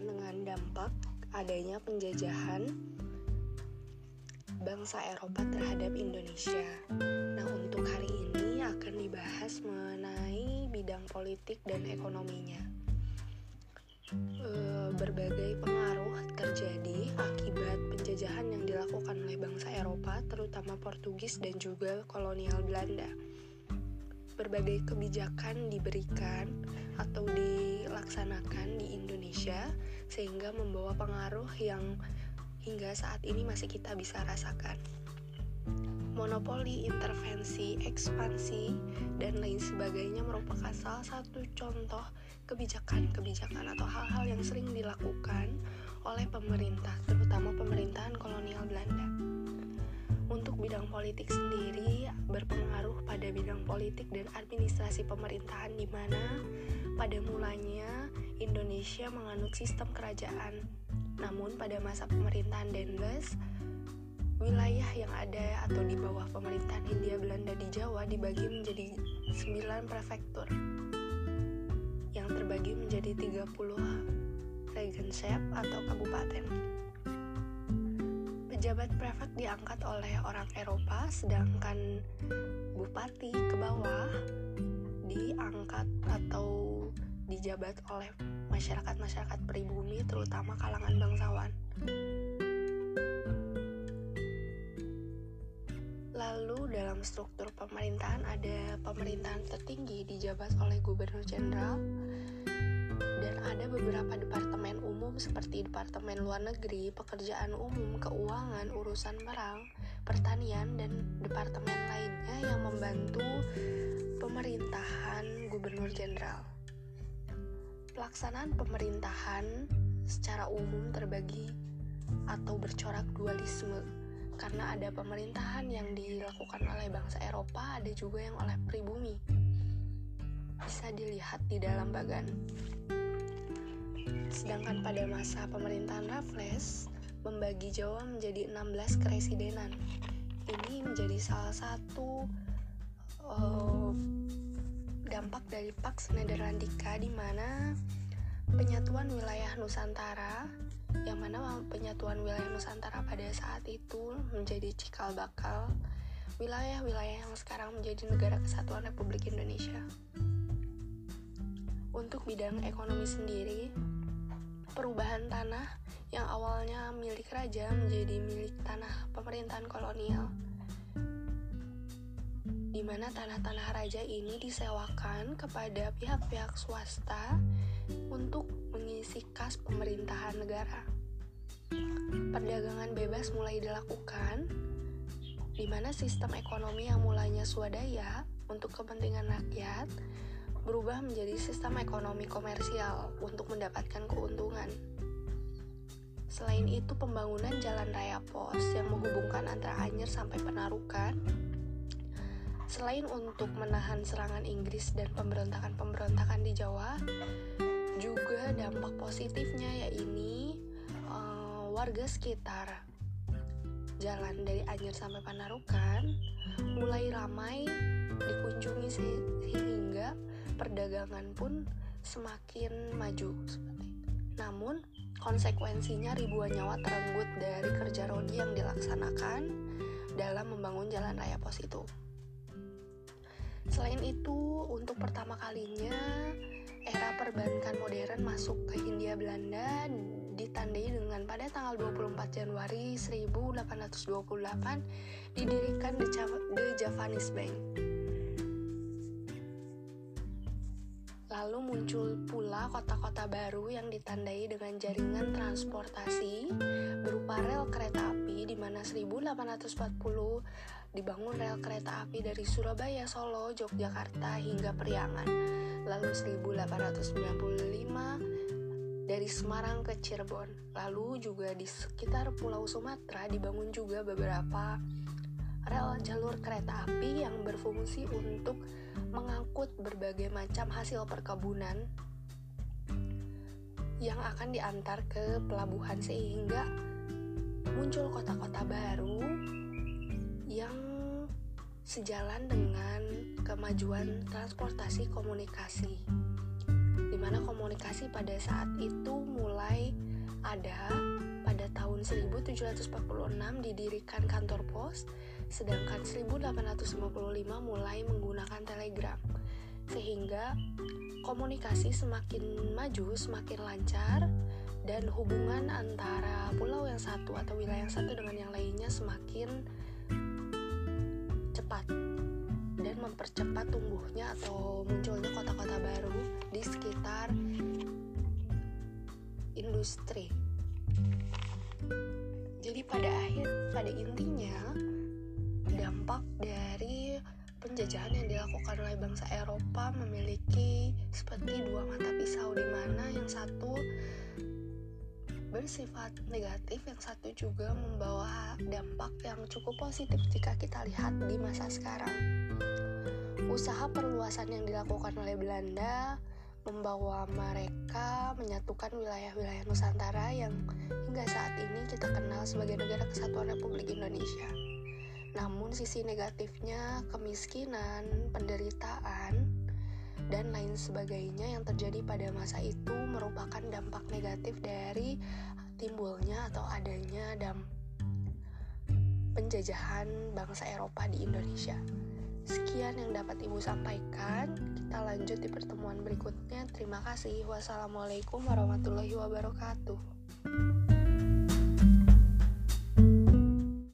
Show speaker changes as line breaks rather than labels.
dengan dampak adanya penjajahan bangsa Eropa terhadap Indonesia. Nah, untuk hari ini akan dibahas mengenai bidang politik dan ekonominya. E, berbagai pengaruh terjadi akibat penjajahan yang dilakukan oleh bangsa Eropa, terutama Portugis dan juga kolonial Belanda. Berbagai kebijakan diberikan atau dilaksanakan di Indonesia sehingga membawa pengaruh yang hingga saat ini masih kita bisa rasakan. Monopoli, intervensi, ekspansi, dan lain sebagainya merupakan salah satu contoh kebijakan-kebijakan atau hal-hal yang sering dilakukan oleh pemerintah, terutama pemerintahan kolonial Belanda. Bidang politik sendiri berpengaruh pada bidang politik dan administrasi pemerintahan di mana pada mulanya Indonesia menganut sistem kerajaan namun pada masa pemerintahan Denles, wilayah yang ada atau di bawah pemerintahan Hindia Belanda di Jawa dibagi menjadi 9 prefektur yang terbagi menjadi 30 regenship atau kabupaten. Pejabat prefek diangkat oleh orang Eropa sedangkan bupati ke bawah diangkat atau dijabat oleh masyarakat-masyarakat pribumi terutama kalangan bangsawan. Lalu dalam struktur pemerintahan ada pemerintahan tertinggi dijabat oleh gubernur jenderal dan ada beberapa departemen seperti departemen luar negeri, pekerjaan umum, keuangan, urusan perang, pertanian dan departemen lainnya yang membantu pemerintahan gubernur jenderal. Pelaksanaan pemerintahan secara umum terbagi atau bercorak dualisme karena ada pemerintahan yang dilakukan oleh bangsa Eropa, ada juga yang oleh pribumi. Bisa dilihat di dalam bagan. Sedangkan pada masa pemerintahan Raffles membagi Jawa menjadi 16 keresidenan. Ini menjadi salah satu uh, dampak dari Pax Nederlandica di mana penyatuan wilayah Nusantara yang mana penyatuan wilayah Nusantara pada saat itu menjadi cikal bakal wilayah-wilayah yang sekarang menjadi negara kesatuan Republik Indonesia. Untuk bidang ekonomi sendiri, perubahan tanah yang awalnya milik raja menjadi milik tanah pemerintahan kolonial di mana tanah-tanah raja ini disewakan kepada pihak-pihak swasta untuk mengisi kas pemerintahan negara. Perdagangan bebas mulai dilakukan, di mana sistem ekonomi yang mulanya swadaya untuk kepentingan rakyat berubah menjadi sistem ekonomi komersial untuk mendapatkan keuntungan. Selain itu, pembangunan jalan raya pos yang menghubungkan antara Anyer sampai Penarukan Selain untuk menahan serangan Inggris dan pemberontakan-pemberontakan di Jawa, juga dampak positifnya yaitu uh, warga sekitar jalan dari Anyer sampai Panarukan mulai ramai dikunjungi sehingga perdagangan pun semakin maju seperti Namun konsekuensinya ribuan nyawa terenggut dari kerja rodi yang dilaksanakan dalam membangun jalan raya pos itu. Selain itu, untuk pertama kalinya era perbankan modern masuk ke Hindia Belanda ditandai dengan pada tanggal 24 Januari 1828 didirikan The, Javanese Bank. Lalu muncul pula kota-kota baru yang ditandai dengan jaringan transportasi berupa rel kereta api di mana 1840 dibangun rel kereta api dari Surabaya, Solo, Yogyakarta hingga Priangan. Lalu 1895 dari Semarang ke Cirebon. Lalu juga di sekitar Pulau Sumatera dibangun juga beberapa rel jalur kereta api yang berfungsi untuk mengangkut berbagai macam hasil perkebunan yang akan diantar ke pelabuhan sehingga muncul kota-kota baru yang sejalan dengan kemajuan transportasi komunikasi. Di mana komunikasi pada saat itu mulai ada pada tahun 1746 didirikan kantor pos, sedangkan 1855 mulai menggunakan telegram. Sehingga komunikasi semakin maju, semakin lancar, dan hubungan antara pulau yang satu atau wilayah yang satu dengan yang lainnya semakin cepat dan mempercepat tumbuhnya atau munculnya kota-kota baru di sekitar industri. Jadi pada akhir, pada intinya dampak dari penjajahan yang dilakukan oleh bangsa Eropa memiliki seperti dua mata pisau di mana yang satu bersifat negatif, yang satu juga membawa dampak yang cukup positif jika kita lihat di masa sekarang. Usaha perluasan yang dilakukan oleh Belanda membawa mereka menyatukan wilayah-wilayah Nusantara yang hingga saat ini kita kenal sebagai negara kesatuan Republik Indonesia. Namun sisi negatifnya kemiskinan, penderitaan, dan lain sebagainya yang terjadi pada masa itu merupakan dampak negatif dari timbulnya atau adanya dam penjajahan bangsa Eropa di Indonesia. Sekian yang dapat Ibu sampaikan. Kita lanjut di pertemuan berikutnya. Terima kasih. Wassalamualaikum warahmatullahi wabarakatuh.